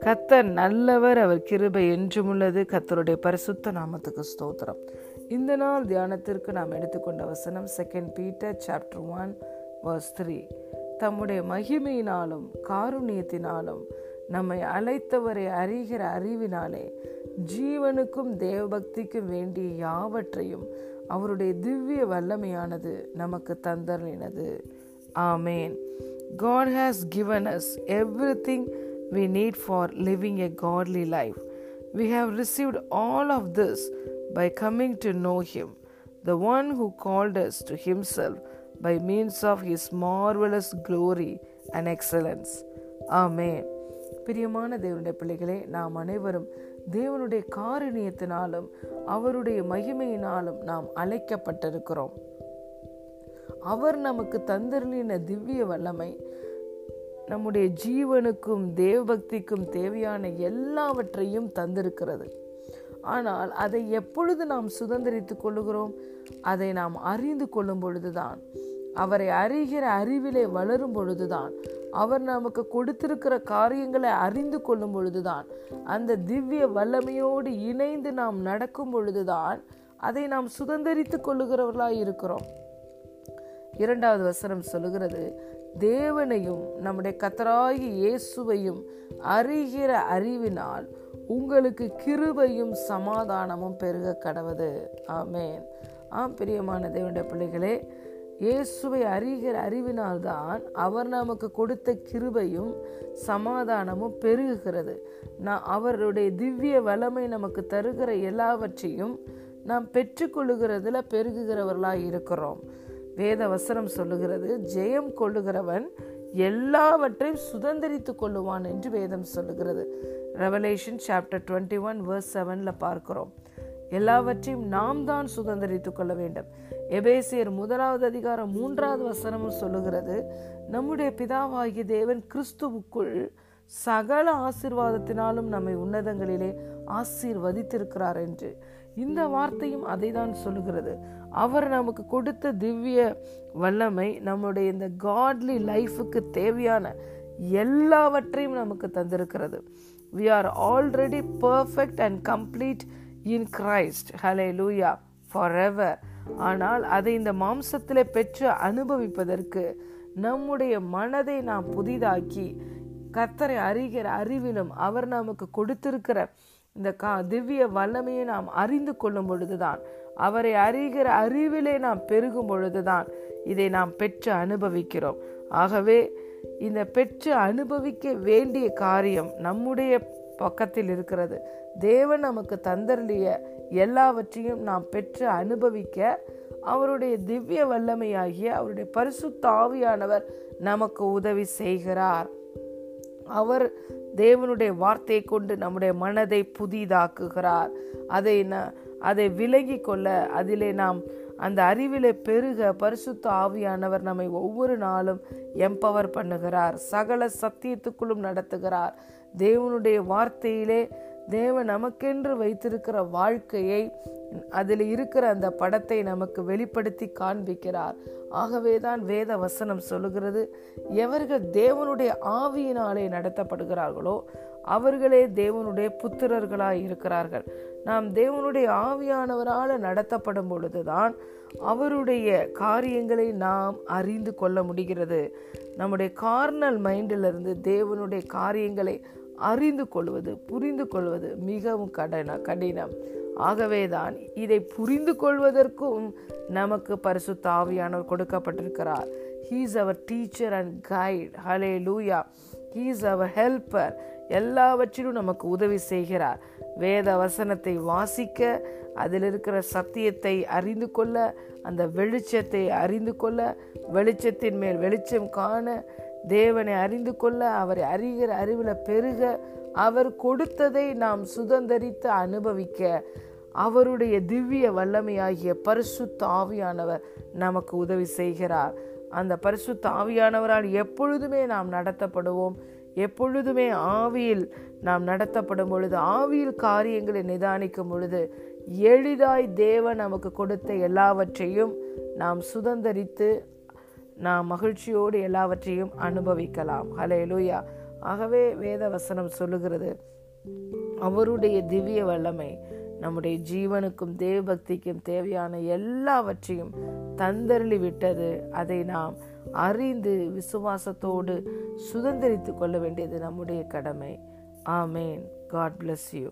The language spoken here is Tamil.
கத்தர் நல்லவர் அவர் கிருபை என்றுமுள்ளது கத்தருடைய பரிசுத்த நாமத்துக்கு ஸ்தோத்திரம். இந்த நாள் தியானத்திற்கு நாம் எடுத்துக்கொண்ட வசனம் second Peter chapter one verse three தம்முடைய மகிமையினாலும் காருண்யத்தினாலும் நம்மை அழைத்தவரை அறிகிற அறிவினாலே ஜீவனுக்கும் தேவபக்திக்கும் வேண்டிய யாவற்றையும் அவருடைய திவ்ய வல்லமையானது நமக்கு தந்தர்லினது ஆமேன் God has given us everything we need for living a godly life. We have received all of this by coming to know Him, the one who called us to Himself by means of His marvelous glory and excellence. Amen. பிரியமான தேவனுடைய பிள்ளைகளே நாம் அனைவரும் தேவனுடைய காரணியத்தினாலும் அவருடைய மகிமையினாலும் நாம் அழைக்கப்பட்டிருக்கிறோம் அவர் நமக்கு தந்திரலின திவ்ய வல்லமை. நம்முடைய ஜீவனுக்கும் தேவபக்திக்கும் தேவையான எல்லாவற்றையும் தந்திருக்கிறது. ஆனால் அதை எப்பொழுது நாம் சுதந்திரித்துக் கொள்ளுகிறோம்? அதை நாம் அறிந்து கொள்ளும் பொழுதுதான். அவரை அறிகிற அறிவிலே வளரும் பொழுதுதான். அவர் நமக்கு கொடுத்திருக்கிற காரியங்களை அறிந்து கொள்ளும் பொழுதுதான். அந்த திவ்ய வல்லமையோடு இணைந்து நாம் நடக்கும் பொழுதுதான் அதை நாம் சுதந்திரித்துக் கொள்ளுகிறவர்களாக இருக்கிறோம். இரண்டாவது வசனம் சொல்லுகிறது தேவனையும் நம்முடைய கத்தராகி இயேசுவையும் அறிகிற அறிவினால் உங்களுக்கு கிருபையும் சமாதானமும் பெருக கடவுது ஆமேன். ஆம் பிரியமான தேவனுடைய பிள்ளைகளே இயேசுவை அறிகிற அறிவினால்தான் அவர் நமக்கு கொடுத்த கிருபையும் சமாதானமும் பெருகுகிறது. நான் அவருடைய திவ்ய வளமை நமக்கு தருகிற எல்லாவற்றையும் நாம் பெற்றுக்கொள்ளுகிறதுல பெருகுகிறவர்களாக இருக்கிறோம். வேத வசனம் சொல்லுகிறது ஜெயம் கொள்ளுகிறவன் எல்லாவற்றையும் சுதந்திரித்து கொள்ளுவான் என்று வேதம் சொல்லுகிறது. Revelation chapter twenty one verse செவனில் பார்க்கிறோம். எல்லாவற்றையும் நாம் தான் சுதந்திரித்து கொள்ள வேண்டும். எபேசியர் முதலாவது அதிகாரம் மூன்றாவது வசனமும் சொல்லுகிறது நம்முடைய பிதாவாகிய தேவன் கிறிஸ்துவுக்குள் சகல ஆசிர்வாதத்தினாலும் நம்மை உன்னதங்களிலே ஆசீர்வதித்திருக்கிறார் என்று. இந்த வார்த்தையும் அதை தான் சொல்லுகிறது. அவர் நமக்கு கொடுத்த திவ்ய வல்லமை நம்முடைய இந்த காட்லி லைஃபுக்கு தேவையான எல்லாவற்றையும் நமக்கு தந்திருக்கிறது. We are already perfect and complete in Christ hallelujah for எவர் ஆனால் அதை இந்த மாம்சத்தில் பெற்று அனுபவிப்பதற்கு நம்முடைய மனதை நாம் புதிதாக்கி கத்தரை அறிகிற அறிவிலும் அவர் நமக்கு கொடுத்திருக்கிற இந்த கா திவ்ய வல்லமையை நாம் அறிந்து கொள்ளும் பொழுதுதான் அவரை அறிகிற அறிவிலே நாம் பெருகும் பொழுதுதான் இதை நாம் பெற்று அனுபவிக்கிறோம். ஆகவே இந்த பெற்று அனுபவிக்க வேண்டிய காரியம் நம்முடைய பக்கத்தில் இருக்கிறது. தேவன் நமக்கு தந்தருளிய எல்லாவற்றையும் நாம் பெற்று அனுபவிக்க அவருடைய திவ்ய வல்லமையாகிய அவருடைய பரிசுத்தாவியானவர் நமக்கு உதவி செய்கிறார். அவர் தேவனுடைய வார்த்தையை கொண்டு நம்முடைய மனதை புதிதாக்குகிறார். அதை ந அதை விலகி கொள்ள அதிலே நாம் அந்த அறிவிலே பெருக பரிசுத்த ஆவியானவர் நம்மை ஒவ்வொரு நாளும் எம்பவர் பண்ணுகிறார். சகல சத்தியத்துக்குள்ளும் நடத்துகிறார். தேவனுடைய வார்த்தையிலே தேவன் நமக்கென்று வைத்திருக்கிற வாழ்க்கையை அதில் இருக்கிற அந்த படத்தை நமக்கு வெளிப்படுத்தி காண்பிக்கிறார். ஆகவே தான் வேத வசனம் சொல்லுகிறது எவர்கள் தேவனுடைய ஆவியினாலே நடத்தப்படுகிறார்களோ அவர்களே தேவனுடைய புத்திரர்களாய் இருக்கிறார்கள். நாம் தேவனுடைய ஆவியானவரால் நடத்தப்படும் பொழுதுதான் அவருடைய காரியங்களை நாம் அறிந்து கொள்ள முடிகிறது. நம்முடைய கார்னல் மைண்டிலிருந்து தேவனுடைய காரியங்களை அறிந்து கொள்வது புரிந்து கொள்வது மிகவும் கடன கடினம். ஆகவே தான் இதை புரிந்து கொள்வதற்கும் நமக்கு பரிசு தாவியானவர் கொடுக்கப்பட்டிருக்கிறார். He's our teacher and guide hallelujah he's our helper எல்லாவற்றிலும் நமக்கு உதவி செய்கிறார். வேத வசனத்தை வாசிக்க அதில் இருக்கிற சத்தியத்தை அறிந்து கொள்ள அந்த வெளிச்சத்தை அறிந்து கொள்ள வெளிச்சத்தின் மேல் வெளிச்சம் காண தேவனை அறிந்து கொள்ள அவரை அறிகிற அறிவில் பெருக அவர் கொடுத்ததை நாம் சுதந்திரித்து அனுபவிக்க. அவருடைய திவ்ய வல்லமையாகிய பரிசுத்த ஆவியானவர் நமக்கு உதவி செய்கிறார். அந்த பரிசுத்த ஆவியானவரால் எப்பொழுதுமே நாம் நடத்தப்படுவோம். எப்பொழுதுமே ஆவியில் நாம் நடத்தப்படும் பொழுது ஆவியில் காரியங்களை நிதானிக்கும் பொழுது எளிதாய் தேவன் நமக்கு கொடுத்த எல்லாவற்றையும் நாம் சுதந்திரித்து நாம் மகிழ்ச்சியோடு எல்லாவற்றையும் அனுபவிக்கலாம். ஹலேலூயா ஆகவே வேத வசனம் சொல்லுகிறது அவருடைய திவ்ய வல்லமை நம்முடைய ஜீவனுக்கும் தேவபக்திக்கும் தேவையான எல்லாவற்றையும் தந்தருளி விட்டது அதை நாம் அறிந்து விசுவாசத்தோடு சுதந்திரித்து கொள்ள வேண்டியது நம்முடைய கடமை. ஆமேன். God bless you